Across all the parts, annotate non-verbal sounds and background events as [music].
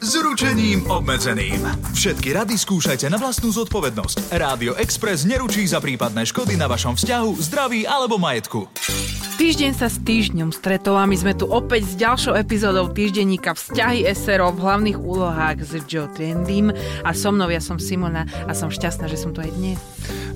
s ručením obmedzeným. Všetky rady skúšajte na vlastnú zodpovednosť. Rádio Express neručí za prípadné škody na vašom vzťahu, zdraví alebo majetku. Týždeň sa s týždňom stretol a my sme tu opäť s ďalšou epizódou týždenníka Vzťahy SRO v hlavných úlohách s Joe Trendym a so mnou ja som Simona a som šťastná, že som tu aj dnes.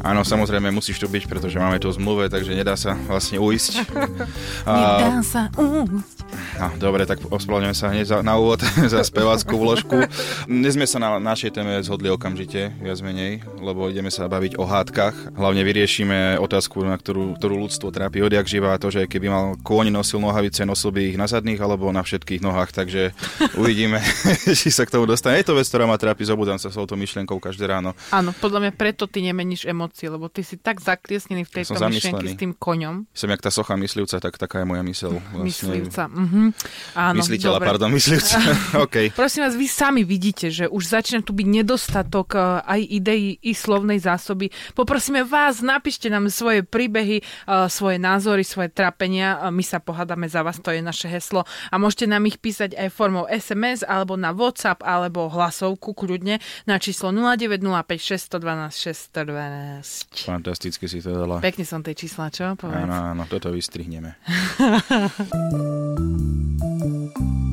Áno, samozrejme musíš tu byť, pretože máme tu zmluve, takže nedá sa vlastne uísť. [laughs] Nedá sa újsť. No, dobre, tak ospravedlňujem sa hneď za, na úvod [laughs] za speváckú vložku. Dnes sme sa na našej téme zhodli okamžite, viac menej, lebo ideme sa baviť o hádkach. Hlavne vyriešime otázku, na ktorú, ktorú ľudstvo trápi odjak živa, to, že keby mal kôň nosil nohavice, nosil by ich na zadných alebo na všetkých nohách, takže uvidíme, [laughs] či sa k tomu dostane. Je to vec, ktorá ma trápi, zobudám sa s touto myšlienkou každé ráno. Áno, podľa mňa preto ty nemeníš emócie, lebo ty si tak zakliesnený v tejto myšlienke s tým koňom. Som jak tá socha myslivca, tak taká je moja mysel. Myslivca. Mhm. Áno, Mysliteľa, dobre. pardon, myslivca. [laughs] OK. Prosím vás, vy sami vidíte, že už začína tu byť nedostatok eh, aj ideí i slovnej zásoby. Poprosíme vás, napíšte nám svoje príbehy, eh, svoje názory, svoje trápenia. A My sa pohádame za vás, to je naše heslo. A môžete nám ich písať aj formou SMS, alebo na WhatsApp, alebo hlasovku kľudne na číslo 0905 612 612. Fantasticky si to dala. Pekne som tie čísla, čo? Povedz. Áno, áno, toto vystrihneme. [laughs] thank you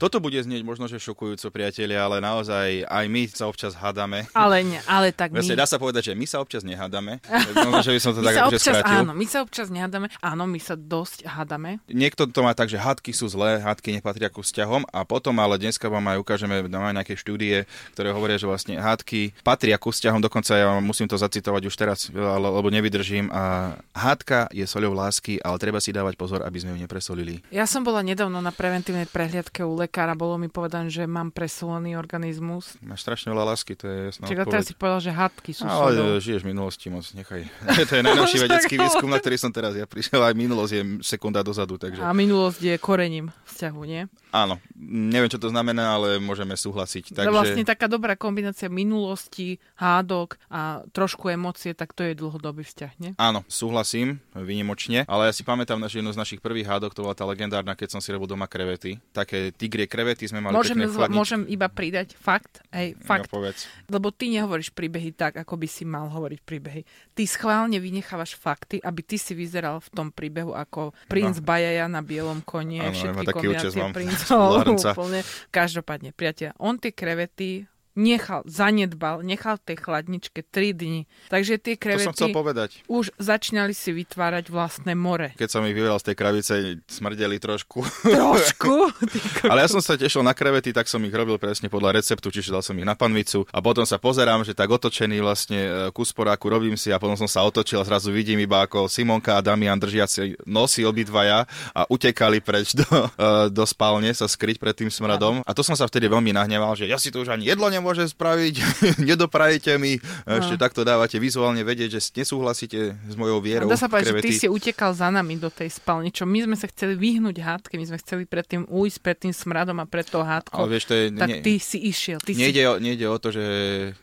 Toto bude znieť možno, že šokujúco, priatelia, ale naozaj aj my sa občas hádame. Ale, ne, ale tak my... Vlastne dá sa povedať, že my sa občas nehádame. [laughs] Možno, že by som to My tak sa akože občas, skrátil. áno, my sa občas nehádame. Áno, my sa dosť hádame. Niekto to má tak, že hádky sú zlé, hádky nepatria ku vzťahom a potom ale dneska vám aj ukážeme, dáme nejaké štúdie, ktoré hovoria, že vlastne hádky patria ku vzťahom, dokonca ja musím to zacitovať už teraz, lebo nevydržím. A hádka je soľou lásky, ale treba si dávať pozor, aby sme ju nepresolili. Ja som bola nedávno na preventívnej prehliadke u lekára, bolo mi povedané, že mám presolený organizmus. Máš strašne veľa lásky, to je jasná Čiže teraz si povedal, že hádky sú Ale soľou. e, žiješ v minulosti moc, nechaj. [laughs] to je najnovší vedecký výskum, na ktorý som teraz ja prišiel. Aj minulosť je sekunda dozadu, takže A minulosť je korením vzťahu, nie? Áno. Neviem, čo to znamená, ale môžeme súhlasiť. Takže... Takže Vlastne taká dobrá kombinácia minulosti, hádok a trošku emócie, tak to je dlhodobý vzťah, nie? Áno, súhlasím, výnimočne, ale ja si pamätám, že jednu z našich prvých hádok, to bola tá legendárna, keď som si robil doma krevety. Také tigrie krevety sme mali Môžem, pekné môžem iba pridať fakt, hej, fakt. No, povedz. Lebo ty nehovoríš príbehy tak, ako by si mal hovoriť príbehy. Ty schválne vynechávaš fakty, aby ty si vyzeral v tom príbehu ako princ no. Bajaja na bielom koni, všetky taký komiacie mám. [laughs] princov. Lárenca. úplne. Každopádne, priateľ, on tie krevety nechal, zanedbal, nechal v tej chladničke 3 dni. Takže tie To som chcel krevety povedať. už začínali si vytvárať vlastné more. Keď som ich vyveral z tej krabice, smrdeli trošku. Trošku. [laughs] Ale ja som sa tešil na krevety, tak som ich robil presne podľa receptu, čiže dal som ich na panvicu a potom sa pozerám, že tak otočený vlastne e, kus poráku robím si a potom som sa otočil a zrazu vidím iba ako Simonka a Damian držiaci nosy obidvaja a utekali preč do, [laughs] e, do spálne sa skryť pred tým smradom. A to som sa vtedy veľmi nahneval, že ja si to už ani jedlo nemôžem spraviť, [laughs] nedoprajete mi, ešte takto dávate vizuálne vedieť, že nesúhlasíte s mojou vierou. Dá sa povedať, že ty si utekal za nami do tej spálne, čo my sme sa chceli vyhnúť hádke, my sme chceli pred tým ujsť, pred tým smradom a pred tou hádkou. Ale vieš, to je... tak nie- ty si išiel. Ty si... Nejde o, nejde o to, že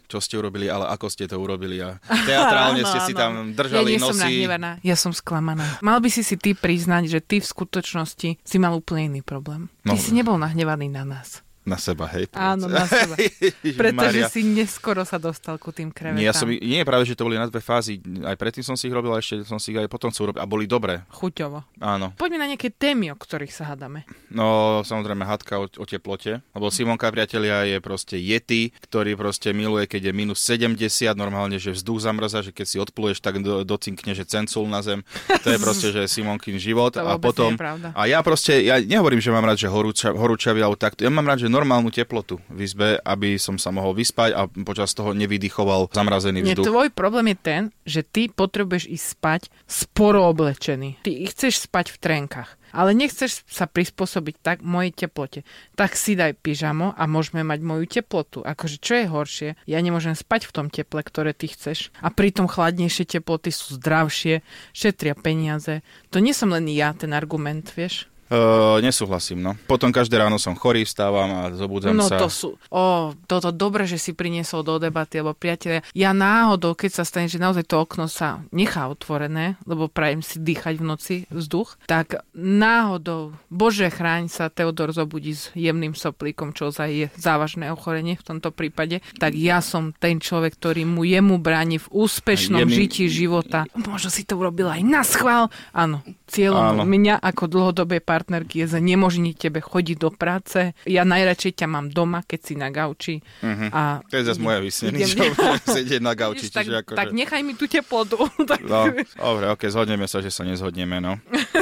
čo ste urobili, ale ako ste to urobili. A teatrálne [laughs] Áno, ste si áno. tam držali ja nie som nosy. nahnevaná, ja som sklamaná. Mal by si si ty priznať, že ty v skutočnosti si mal úplne iný problém. Ty No. si nebol nahnevaný na nás. Na seba, hej. Áno, na seba. [laughs] Pretože si neskoro sa dostal ku tým krevetám. Nie, ja som, nie práve, že to boli na dve fázy. Aj predtým som si ich robil a ešte som si ich aj potom chcel robiť. A boli dobré. Chuťovo. Áno. Poďme na nejaké témy, o ktorých sa hádame. No, samozrejme, hadka o, o teplote. Lebo Simonka, priatelia, je proste Yeti, ktorý proste miluje, keď je minus 70, normálne, že vzduch zamrza, že keď si odpluješ, tak do, docinkne, že cencul na zem. To je proste, že Simonkin život. [laughs] To a potom... nie. A ja proste, ja nehovorím, že mám rád, že horúča, horúčavý alebo takto. Ja mám rád, že normálnu teplotu v izbe, aby som sa mohol vyspať a počas toho nevydychoval zamrazený Nie, vzduch. tvoj problém je ten, že ty potrebuješ ísť spať sporo oblečený. Ty chceš spať v trenkách, ale nechceš sa prispôsobiť tak mojej teplote. Tak si daj pyžamo a môžeme mať moju teplotu. Akože čo je horšie? Ja nemôžem spať v tom teple, ktoré ty chceš. A pritom chladnejšie teploty sú zdravšie, šetria peniaze. To nie som len ja ten argument, vieš? Uh, nesúhlasím, no. Potom každé ráno som chorý, vstávam a zobudzam No sa. to sú, o, toto dobre, že si priniesol do debaty, lebo priatelia, ja náhodou, keď sa stane, že naozaj to okno sa nechá otvorené, lebo prajem si dýchať v noci vzduch, tak náhodou, bože chráň sa, Teodor zobudí s jemným soplíkom, čo ozaj je závažné ochorenie v tomto prípade, tak ja som ten človek, ktorý mu jemu bráni v úspešnom Jemný- žití života. Možno si to urobil aj na schvál. Áno, cieľom Áno. mňa ako dlhodobej partnerky je znemožniť tebe chodiť do práce. Ja najradšej ťa mám doma, keď si na gauči. Mhm. A To je zase moja vysnený, idem- čo sedieť na gauči. Tak, akože... tak nechaj mi tú teplotu. [laughs] Tak- No, dobre, ok, zhodneme sa, že sa nezhodneme, no. [laughs]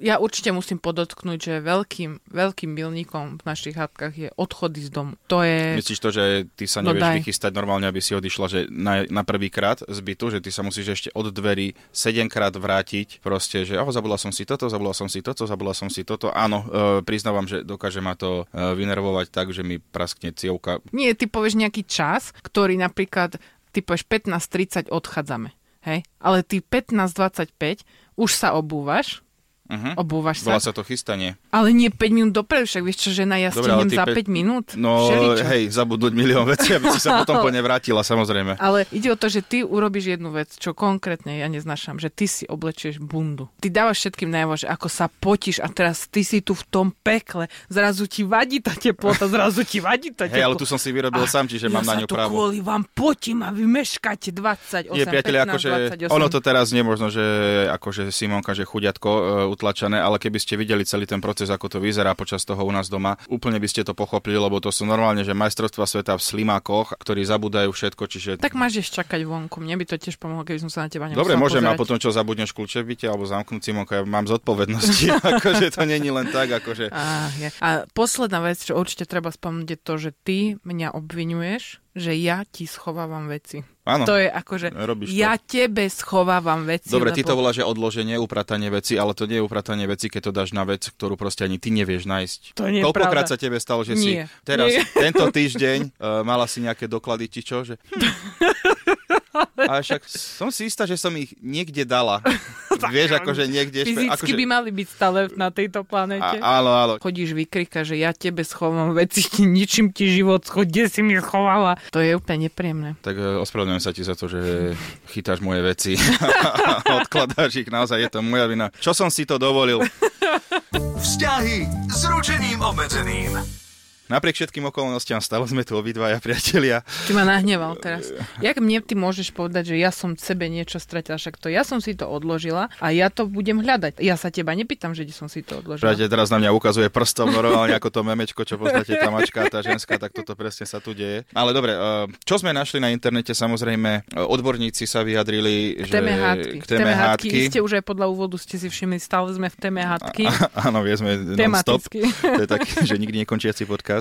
ja určite musím podotknúť, že veľkým, veľkým milníkom v našich hádkach je odchody z domu. To je... Myslíš to, že ty sa No nevieš daj. vychystať normálne, aby si odišla že na, na prvý krát z bytu, že ty sa musíš ešte od dverí sedemkrát vrátiť, proste, že oh, zabudla som si toto, zabudla som si toto, zabudla som si toto. Áno, e, priznávam, že dokáže ma to e, vynervovať tak, že mi praskne cievka. Nie, ty povieš nejaký čas, ktorý napríklad, ty povieš 15.30 odchádzame. Hej? Ale ty 15.25 už sa obúvaš, Uh-huh. obúvaš Volá sa, sa to chystanie. ale nie 5 minút dopredu, však vieš čo, žena, ja Dobre, stihnem za päť- 5 minút. No, Všeličo. hej, zabudnúť milión vecí, aby si sa [laughs] potom po ne vrátila, samozrejme. Ale ide o to, že ty urobíš jednu vec, čo konkrétne ja neznášam, že ty si oblečieš bundu. Ty dávaš všetkým najavo, že ako sa potíš a teraz ty si tu v tom pekle, zrazu ti vadí tá teplota, zrazu ti vadí tá Hej, ale teplota. tu som si vyrobil sám, čiže mám ja na sa ňu právo. kvôli vám potím a vy meškáte 28, Nie, priatelia, 15, akože 28. ono to teraz nie možno, že akože Simonka, že chudiatko e, utlačené, ale keby ste videli celý ten proces, ako to vyzerá počas toho u nás doma, úplne by ste to pochopili, lebo to sú normálne, že majstrovstva sveta v slimákoch, ktorí zabudajú všetko, čiže... Tak máš ešte čakať vonku. Mne by to tiež pomohlo, keby som sa na teba nemusela Dobre, môžem, a pozerať. potom čo zabudneš kľúče v byte alebo zamknúť Simonka, ja mám zodpovednosti, [laughs] [laughs] akože to není len tak, akože... Á, je. A posledná vec, čo určite treba spomenúť, je to, že ty mňa obvinuješ, že ja ti schovávam veci. Áno, To je akože, robíš to. ja tebe schovávam veci. Dobre, ty to lebo... voláš, že odloženie, upratanie veci, ale to nie je upratanie veci, keď to dáš na vec, ktorú proste ani ty nevieš nájsť. To nie Koľkokrát sa tebe stalo, že Nie. si teraz, Nie. tento týždeň, uh, mala si nejaké doklady, či čo? Že... [laughs] [laughs] A však som si istá, že som ich niekde dala. [laughs] Vieš, akože niekde... Fyzicky akože... by mali byť stále na tejto planete. A, áno, áno. Chodíš vykrika, že ja tebe schovám veci, ti ničím ti život, schod, kde si mi schovala. To je úplne nepríjemné. Tak e, ospravedlňujem sa ti za to, že chytáš moje veci [laughs] odkladáš ich. Naozaj je to moja vina. Čo som si to dovolil? Vzťahy s ručením obmedzeným. Napriek všetkým okolnostiam stále sme tu obidvaja priatelia. Ty ma nahneval teraz. Jak mne ty môžeš povedať, že ja som sebe niečo stratila, však to ja som si to odložila a ja to budem hľadať. Ja sa teba nepýtam, že som si to odložila. Priateľ teraz na mňa ukazuje prstom normálne ako to memečko, čo poznáte, tá mačka a tá ženská, tak toto presne sa tu deje. Ale dobre, e, čo sme našli na internete, samozrejme, e, odborníci sa vyjadrili, K téme hádky. k téme hádky. Iste už aj podľa úvodu ste si všimli, stále sme v téme hádky. Áno, vie sme non-stop. To je taký, že nikdy nekončiaci podcast.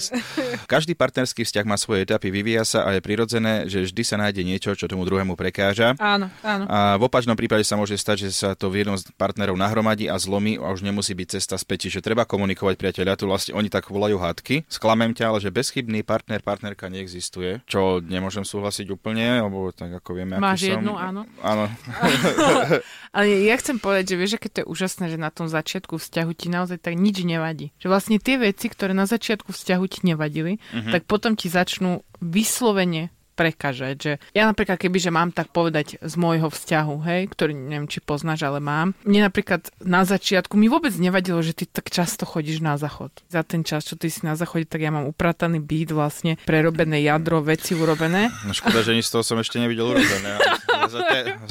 Každý partnerský vzťah má svoje etapy, vyvíja sa a je prirodzené, že vždy sa nájde niečo, čo tomu druhému prekáža. Áno, áno. A v opačnom prípade sa môže stať, že sa to v jednom z partnerov nahromadí a zlomí a už nemusí byť cesta späť. Čiže treba komunikovať, priateľia. Tu vlastne oni tak volajú hádky. Sklamem ťa, ale že bezchybný partner, partnerka neexistuje, čo nemôžem súhlasiť úplne, lebo tak ako vieme, Máš aký som. jednu, áno. Áno. [laughs] Ale ja chcem povedať, že vieš, aké to je úžasné, že na tom začiatku vzťahu ti naozaj tak nič nevadí. Že vlastne tie veci, ktoré na začiatku vzťahu ti nevadili, Mhm. tak potom ti začnú vyslovene prekážať. Že ja napríklad, keby že mám tak povedať z môjho vzťahu, hej, ktorý neviem, či poznáš, ale mám. Mne napríklad na začiatku mi vôbec nevadilo, že ty tak často chodíš na záchod. Za ten čas, čo ty si na záchode, tak ja mám uprataný byt vlastne, prerobené jadro, veci urobené. No škoda, že nič z toho som ešte nevidel urobené. [laughs]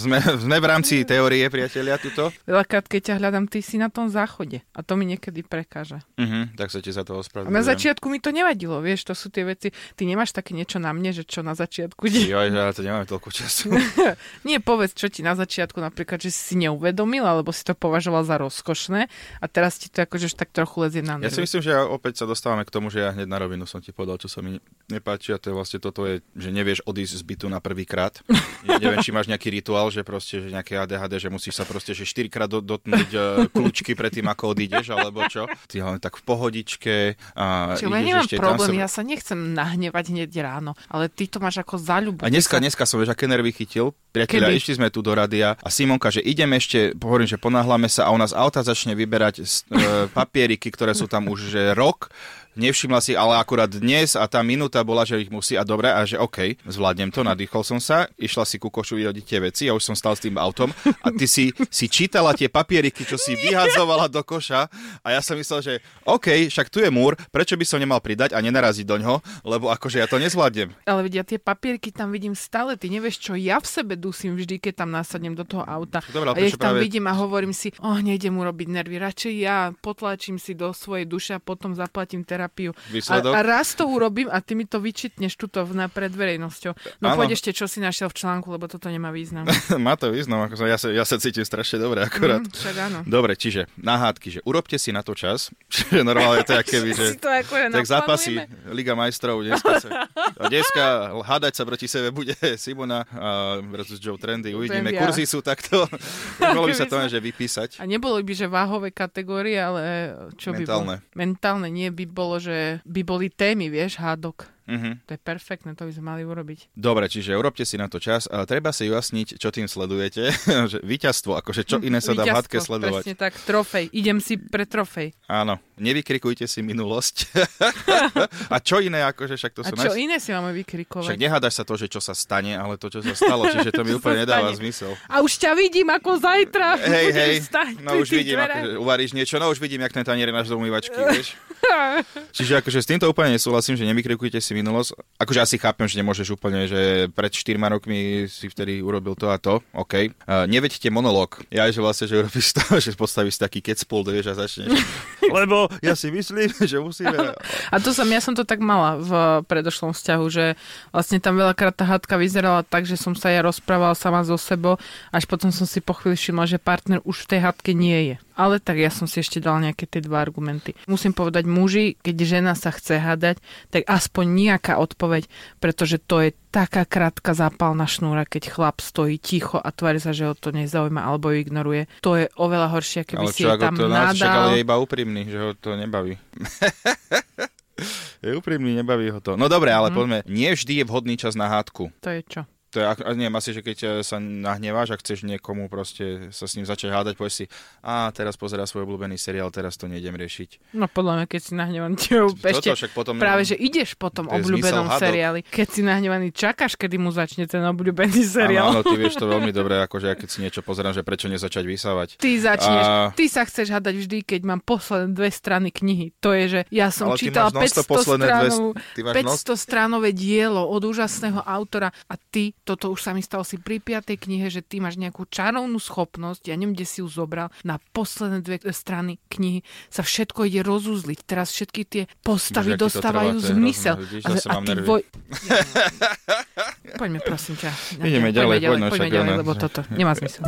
sme, sme v rámci teórie, priatelia, tuto. Veľakrát, keď ťa hľadám, ty si na tom záchode. A to mi niekedy prekáža. Uh-huh, tak sa ti za to ospravedlňujem. Na začiatku mi to nevadilo, vieš, to sú tie veci. Ty nemáš také niečo na mne, že čo na začiatku... Jo, ja to nemám toľko času. [laughs] Nie, povedz, čo ti na začiatku napríklad, že si neuvedomil, alebo si to považoval za rozkošné a teraz ti to akože tak trochu lezie na nervy. Ja si myslím, že opäť sa dostávame k tomu, že ja hneď na rovinu som ti povedal, čo sa mi nepáči a to je vlastne toto je, že nevieš odísť z bytu na prvýkrát. [laughs] Neviem, či máš nejaký rituál, že proste, že nejaké ADHD, že musíš sa proste, že 4 krát dotknúť uh, kľúčky predtým, ako odídeš, alebo čo. Ty hlavne tak v pohodičke. A Čiže ja nemám ešte, problém, som... ja sa nechcem nahnevať hneď ráno, ale ty to máš ako zaľubu. A dneska, sa... dneska som, vieš, aké nervy chytil. Priatelia, Kedy? išli sme tu do radia a Simonka, že ideme ešte, hovorím, že ponáhľame sa a u nás auta začne vyberať uh, papieriky, ktoré sú tam už že rok nevšimla si, ale akurát dnes a tá minúta bola, že ich musí a dobre a že OK, zvládnem to, nadýchol som sa, išla si ku košu vyhodiť tie veci, ja už som stal s tým autom a ty si, si čítala tie papieriky, čo si vyhadzovala do koša a ja som myslel, že OK, však tu je múr, prečo by som nemal pridať a nenaraziť do ňoho, lebo akože ja to nezvládnem. Ale vidia, tie papierky tam vidím stále, ty nevieš, čo ja v sebe dusím vždy, keď tam nasadnem do toho auta. Dobre, a ja ich tam práve... vidím a hovorím si, oh, nejdem urobiť nervy, radšej ja potlačím si do svojej duše a potom zaplatím teraz terapiu. A, a raz to urobím a ty mi to vyčitneš tuto na pred verejnosťou. No poď ešte, čo si našiel v článku, lebo toto nemá význam. [laughs] Má to význam, ako ja, sa, ja sa cítim strašne dobre akorát. Mm, však áno. Dobre, čiže na hádky, že urobte si na to čas, [laughs] že normálne to je keby, [laughs] že to ako je tak zápasy Liga majstrov dneska, sa, dneska hádať sa proti sebe bude Simona a versus Joe Trendy, uvidíme, ja. kurzy sú takto, bolo by sa to že vypísať. A nebolo by, že váhové kategórie, ale čo Mentálne. by bolo? Mentálne. nie by bolo že by boli témy, vieš, hádok. Uh-huh. To je perfektné, to by sme mali urobiť. Dobre, čiže urobte si na to čas. A treba si ujasniť, čo tým sledujete. [laughs] že víťazstvo, akože čo iné sa dá v hádke sledovať. Presne tak, trofej. Idem si pre trofej. Áno, nevykrikujte si minulosť. [laughs] a čo iné, akože však to a sú... A čo naj... iné si máme vykrikovať? Však nehádaš sa to, že čo sa stane, ale to, čo sa stalo, čiže to mi [laughs] úplne nedáva zmysel. A už ťa vidím, ako zajtra. Hej, hej, no už vidím, ako, uvaríš niečo, no už vidím, jak ten tanier máš do umývačky, vieš. Čiže akože s týmto úplne nesúhlasím, že nevykrikujte si minulosť. Akože asi chápem, že nemôžeš úplne, že pred 4 rokmi si vtedy urobil to a to, OK. Uh, neveďte monológ. Ja, že vlastne, že urobíš to, [laughs] že postavíš taký kecpul, vieš, a začneš. [laughs] Lebo ja si myslím, [laughs] že musíme... A to som, ja som to tak mala v predošlom vzťahu, že vlastne tam veľakrát tá hádka vyzerala tak, že som sa ja rozprávala sama so sebou, až potom som si po chvíli všimla, že partner už v tej hádke nie je. Ale tak ja som si ešte dal nejaké tie dva argumenty. Musím povedať muži, keď žena sa chce hádať, tak aspoň nejaká odpoveď, pretože to je taká krátka zápalná šnúra, keď chlap stojí ticho a tvári sa, že ho to nezaujíma alebo ju ignoruje. To je oveľa horšie, keby ale si je tam to nádal. Ale je iba úprimný, že ho to nebaví. [laughs] je úprimný, nebaví ho to. No dobre, ale mm. poďme, nie vždy je vhodný čas na hádku. To je čo? To je, neviem, asi, že keď eh, sa nahneváš a chceš niekomu proste sa s ním začať hádať, povieš si, a teraz pozera svoj obľúbený seriál, teraz to nejdem riešiť. No podľa mňa, keď si nahnevaný, čo ešte, však potom, práve, že ideš po tom obľúbenom seriáli. Keď si nahnevaný, čakáš, kedy mu začne ten obľúbený seriál. Áno, áno, ty vieš to veľmi [laughs] dobre, akože ja keď si niečo pozerám, že prečo nezačať vysávať. Ty začneš, a... ty sa chceš hádať vždy, keď mám posledné dve strany knihy. To je, že ja som čítala 500, stranov, dve... 500 stranové dielo od úžasného autora a ty toto už sa mi stalo si pri piatej knihe, že ty máš nejakú čarovnú schopnosť, ja neviem, kde si ju zobral, na posledné dve strany knihy sa všetko ide rozuzliť. Teraz všetky tie postavy Bože, dostávajú trvá, zmysel. Vidíš, a, a ty voj... [laughs] poďme, prosím ťa. Ideme ďalej, poďme, poďme ďalej, lebo toto nemá zmysel.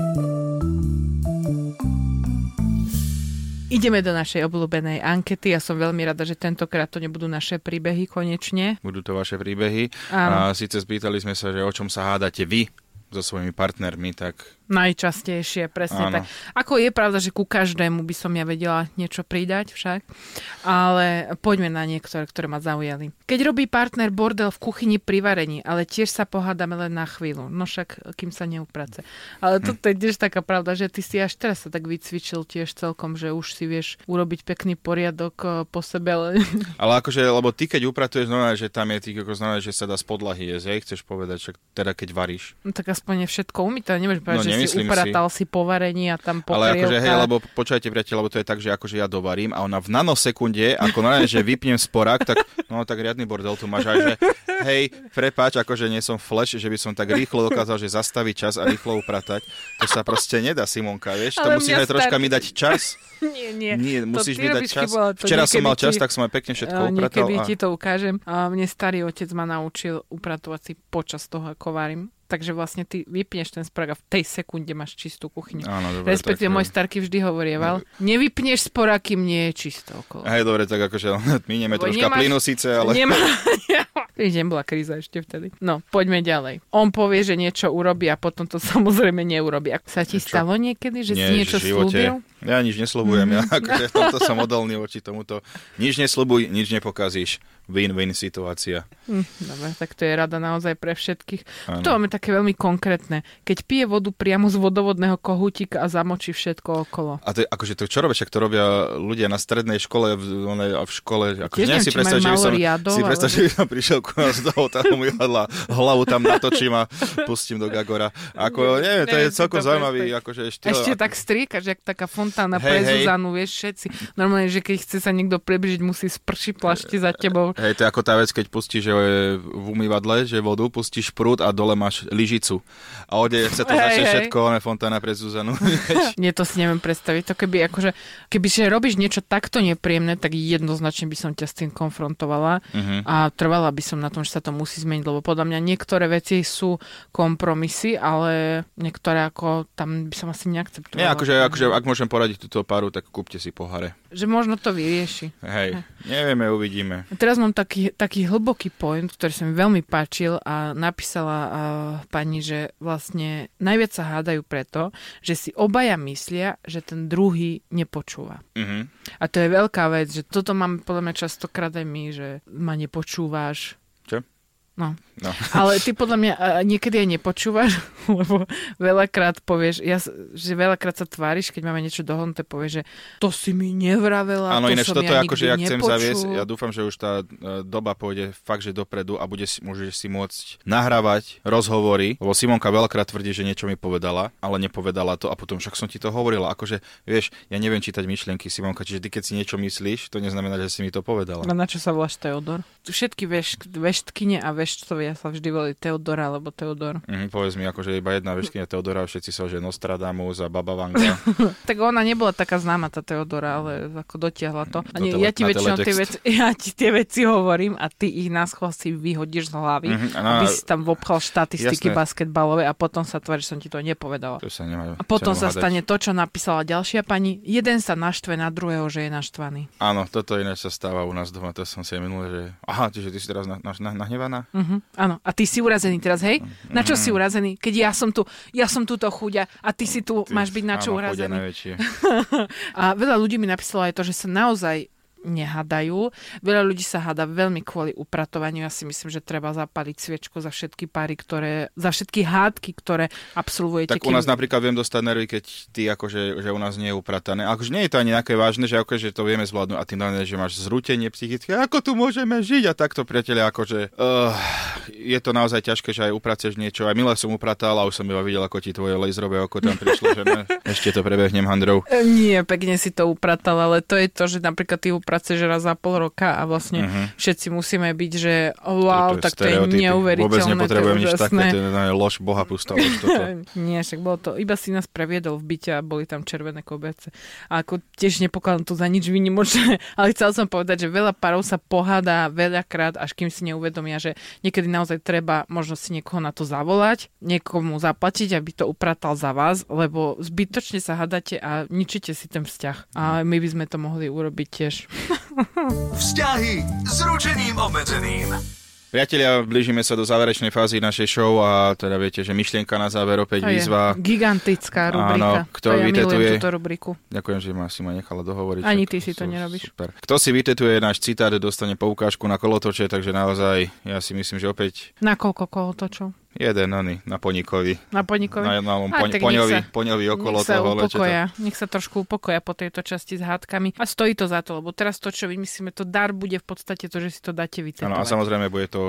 Ideme do našej obľúbenej ankety. Ja som veľmi rada, že tentokrát to nebudú naše príbehy konečne. Budú to vaše príbehy. Áno. A síce spýtali sme sa, že o čom sa hádate vy so svojimi partnermi, tak Najčastejšie, presne Áno. tak. Ako je pravda, že ku každému by som ja vedela niečo pridať však, ale poďme na niektoré, ktoré ma zaujali. Keď robí partner bordel v kuchyni pri varení, ale tiež sa pohádame len na chvíľu, no však kým sa neuprace. Ale toto je tiež taká pravda, že ty si až teraz sa tak vycvičil tiež celkom, že už si vieš urobiť pekný poriadok eh, po sebe. Ale, [laughs] ale akože, lebo ty keď upratuješ, znamená, že tam je ty, ako znamená, že sa dá z podlahy jesť, chceš povedať, že teda keď varíš. No tak aspoň je všetko umyté. Nemôžeš povedať, No, že si upratal si. povarenie a tam Ale akože, hej, pokrievka. lebo počujete, priateľ, lebo to je tak, že akože ja dovarím a ona v nanosekunde, ako normálne, že vypnem sporák, tak no tak riadny bordel tu máš aj, že hej, prepáč, akože nie som flash, že by som tak rýchlo dokázal, že zastaviť čas a rýchlo upratať. To sa proste nedá, Simonka, vieš? To musíš mňa aj troška mi dať čas. [laughs] Nie, nie. Nie, musíš mi dať čas. to Včera som mal čas, ti- tak som aj pekne všetko A upratal. Niekedy A... ti to ukážem. A mne starý otec ma naučil upratovať si počas toho, ako varím. Takže vlastne ty vypneš ten sporák a v tej sekunde máš čistú kuchyňu. Áno, dobre, Respektíve tak, môj starky vždy hovorieval, nevypneš sporák, kým nie je čisto okolo. Hej, dobre, tak akože [laughs] minieme troška nemáš- plynu síce, ale... Nemá... [laughs] [laughs] Vidíš, nebola kríza ešte vtedy. No, poďme ďalej. On povie, že niečo urobí a potom to [laughs] samozrejme neurobí. Ak sa ti Čo? stalo niekedy, že Nie, si niečo slúbil? Ja nič nesľubujem, ja akože v tomto som odolný voči tomuto. Nič nesľubuj, nič nepokazíš. Win-win situácia. Hm, dobre, tak to je rada naozaj pre všetkých. Áno. To máme také veľmi konkrétne. Keď pije vodu priamo z vodovodného kohútika a zamočí všetko okolo. A to je, akože to čo robia, však to robia ľudia na strednej škole v, v škole. Tiež neviem si predstaviť, že by som, málo riadov, si predstav, ale- že by som prišiel ku nás do toho umývadla, hlavu tam natočím a pustím do Gagora. Ako, neviem, to je si celkom to zaujímavý, akože štýl. Ešte tak striekaš, jak taká fontána Hej, pre hej. Zuzanu, vieš, všetci. Normálne, že keď chce sa niekto približiť, musí sprši plašti za tebou. Hej, to je ako tá vec, keď pustíš že v umývadle, že vodu, pustíš prúd a dole máš lyžicu. A ode sa to Hej, začne hej. všetko, ale fontána pre Zuzanu. [laughs] Nie, to si neviem predstaviť. To keby, akože, keby že robíš niečo takto nepríjemné, tak jednoznačne by som ťa s tým konfrontovala Mhm. a trvala by som na tom, že sa to musí zmeniť, lebo podľa mňa niektoré veci sú kompromisy, ale niektoré ako tam by som asi neakceptovala. Nie, akože, akože, ak môžem poradiť túto páru, tak kúpte si pohare. Že možno to vyrieši. Hej, nevieme, uvidíme. A Teraz mám taký, taký hlboký point, ktorý sa mi veľmi páčil a napísala uh, pani, že vlastne najviac sa hádajú preto, že si obaja myslia, že ten druhý nepočúva. Mhm. A to je veľká vec, že toto máme podľa mňa častokrát aj my, že ma nepočúvaš. Čo? No. No. Ale ty podľa mňa niekedy aj nepočúvaš, [laughs] lebo veľakrát povieš, ja, že veľakrát sa tváriš, keď máme niečo dohodnuté, povieš, že to si mi nevravela, Áno, to ináč som toto ja je ako, že nikdy ja chcem nepočul. zaviesť, ja dúfam, že už tá e, doba pôjde fakt, že dopredu a bude si, môžeš si môcť nahrávať rozhovory, lebo Simonka veľakrát tvrdí, že niečo mi povedala, ale nepovedala to a potom však som ti to hovorila, akože, vieš, ja neviem čítať myšlienky Simonka, čiže ty keď si niečo myslíš, to neznamená, že si mi to povedala. A na čo sa voláš Teodor? Všetky veš, veštkyne a veštcovia sa vždy volili Teodora alebo Teodor. Mhm, povedz mi, akože iba jedna veškynia Teodora, všetci sa, že Nostradamus a Baba Vanga. [laughs] Tak ona nebola taká známa, tá Teodora, ale ako dotiahla to. A nie, ja, ti väčšinou tie veci, [laughs] ja ti tie veci hovorím a ty ich schvál si vyhodíš z hlavy, Mhm, áno, aby si tam vopchal štatistiky Jasné. basketbalové a potom sa tvári, že som ti to nepovedala. To sa nemá A potom sa hádať. stane to, čo napísala ďalšia pani. Jeden sa naštve na druhého, že je naštvaný. Áno, toto ináč sa stáva u nás doma, to som si minule, že aha, čiže ty si teraz na, na, na, nahnevaná? Uh-huh. Áno. A ty si urazený teraz, hej? Na čo si urazený? Keď ja som tu, ja som túto chuďa a ty si tu, Ty- máš byť na čo áno, urazený. [laughs] A veľa ľudí mi napísalo aj to, že sa naozaj nehadajú. Veľa ľudí sa hada veľmi kvôli upratovaniu. Ja si myslím, že treba zapaliť sviečku za všetky páry, ktoré, za všetky hádky, ktoré absolvujete. Tak u nás napríklad viem dostať nervy, keď ty akože, že u nás nie je upratané. Akože nie je to ani nejaké vážne, že akože to vieme zvládnuť a ty normálne, že máš zrútenie psychické. Ako tu môžeme žiť? A takto, priatelia, akože uh, je to naozaj ťažké, že aj upraceš niečo. Aj milé som upratal a už som iba videl, ako ti tvoje laserové oko tam prišlo, že ne, [laughs] ešte to prebehnem handrou. Nie, pekne si to upratal, ale to je to, že napríklad ty upraceš raz za pol roka a vlastne Mhm. všetci musíme byť, že wow, tak to je neuveriteľné, Vôbec to je nepotrebujem nič také, to je lož boha pustá. [laughs] Nie, však bolo to, iba si nás previedol v byte a boli tam červené kobece. A ako tiež nepokladám to za nič výnimočné, [laughs] ale chcel som povedať, že veľa párov sa pohádá veľakrát, až kým si neuvedomia, že niekedy naozaj treba možno si niekoho na to zavolať, niekomu zaplatiť, aby to upratal za vás, lebo zbytočne sa hádate a ničíte si ten vzťah. A my by sme to mohli urobiť tiež. [laughs] Vzťahy s ručením obmedzeným. Priatelia, blížime sa do záverečnej fázy našej show a teda viete, že myšlienka na záver opäť To je výzva. gigantická rubrika. Áno, kto to ja vytetuje- túto rubriku. Ďakujem, že ma si ma nechala dohovoriť. Ani ty si to nerobíš. Super. Kto si vytetuje náš citát, dostane poukážku na kolotoče, takže naozaj ja si myslím, že opäť Na koľko kolotočov? Jeden, oný, na Poníkovi. Na Poníkovi? Na, na poň, poňovi, sa, poňovi okolo nech sa toho. Upokoja, to... Nech sa trošku upokoja po tejto časti s hádkami. A stojí to za to, lebo teraz to, čo vymyslíme, to dar bude v podstate to, že si to dáte vytetovať. Áno, a samozrejme bude to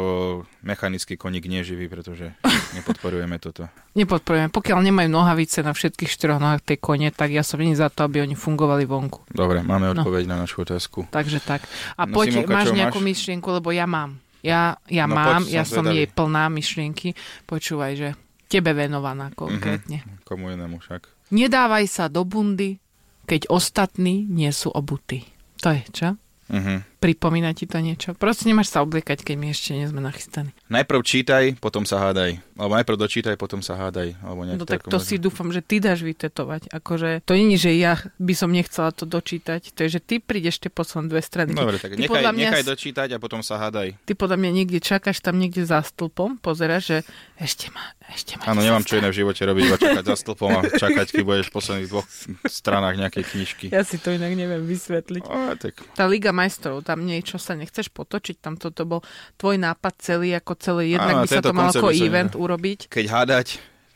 mechanický koník neživý, pretože [laughs] nepodporujeme toto. Nepodporujeme. Pokiaľ nemajú nohavice na všetkých štyroch nohách tej kone, tak ja som nie za to, aby oni fungovali vonku. Dobre, máme no. odpoveď no. na našu otázku. Takže tak. A no, poď, Simonka, máš nejakú máš? myšlienku, lebo ja mám. Ja, ja no, mám, poď, ja som, som jej plná myšlienky. Počúvaj, že tebe venovaná konkrétne. Mm-hmm. Komu inému však? Nedávaj sa do bundy, keď ostatní nie sú obutí. To je, čo? Mm-hmm. Pripomína ti to niečo? Proste nemáš sa obliekať, keď my ešte nie sme nachystaní. Najprv čítaj, potom sa hádaj. Alebo najprv dočítaj, potom sa hádaj. Alebo no tak to si dúfam, že ty dáš vytetovať. Akože to nie je, že ja by som nechcela to dočítať. To je, že ty prídeš tie posledné dve strany. Dobre, tak nechaj, mňa, nechaj dočítať a potom sa hádaj. Ty podľa mňa niekde čakáš tam niekde za stĺpom, pozeráš, že ešte ma, ešte ma. Áno, nemám čo iné v živote robiť, iba čakať za stĺpom a čakať, keď budeš v posledných dvoch stranách nejakej knižky. Ja si to inak neviem vysvetliť. O, tak. Tá Liga majstrov, tam niečo sa nechceš potočiť, tam toto bol tvoj nápad celý ako celý, jednak Áno, by sa to mal ako event urobiť. Keď hádať,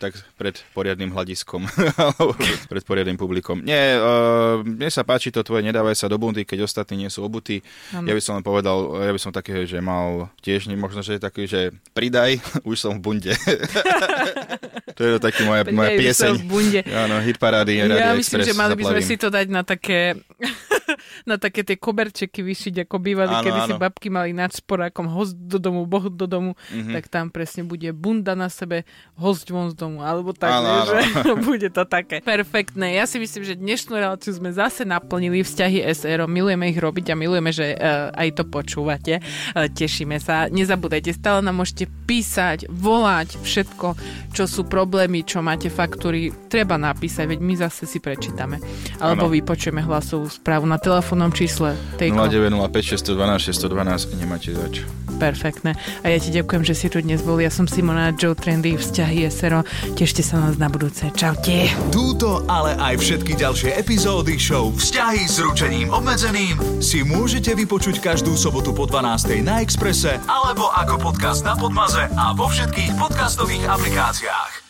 tak pred poriadnym hľadiskom, [laughs] pred poriadnym publikom. Nie, uh, mne sa páči to tvoje, nedávaj sa do bundy, keď ostatní nie sú obutí. Ano. Ja by som len povedal, ja by som také, že mal tiež možno, že taký, že pridaj, [laughs] už som v bunde. [laughs] to je taký moja, moja pieseň. v bunde. Áno, hit parády. Ja myslím, že mali by sme si to dať na také na také tie koberčeky vyšiť, ako bývali, áno, kedy áno. si babky mali nad sporákom host do domu, boh do domu, mm-hmm. tak tam presne bude bunda na sebe, host von z domu, alebo tak, áno, áno. že [laughs] bude to také perfektné. Ja si myslím, že dnešnú reláciu sme zase naplnili vzťahy SR, milujeme ich robiť a milujeme, že uh, aj to počúvate. Uh, tešíme sa. Nezabúdajte, stále nám môžete písať, volať, všetko, čo sú problémy, čo máte faktúry, treba napísať, veď my zase si prečítame. Alebo ano. vypočujeme hlasovú správu na telefónnom čísle. Tejko. 0905 612 612 nemáte zač. Perfektné. A ja ti ďakujem, že si tu dnes bol. Ja som Simona Joe Trendy, vzťahy SRO. Tešte sa nás na budúce. Čaute. Túto, ale aj všetky ďalšie epizódy show Vzťahy s ručením obmedzeným si môžete vypočuť každú sobotu po 12. na Exprese alebo ako podcast na Podmaze a vo všetkých podcastových aplikáciách.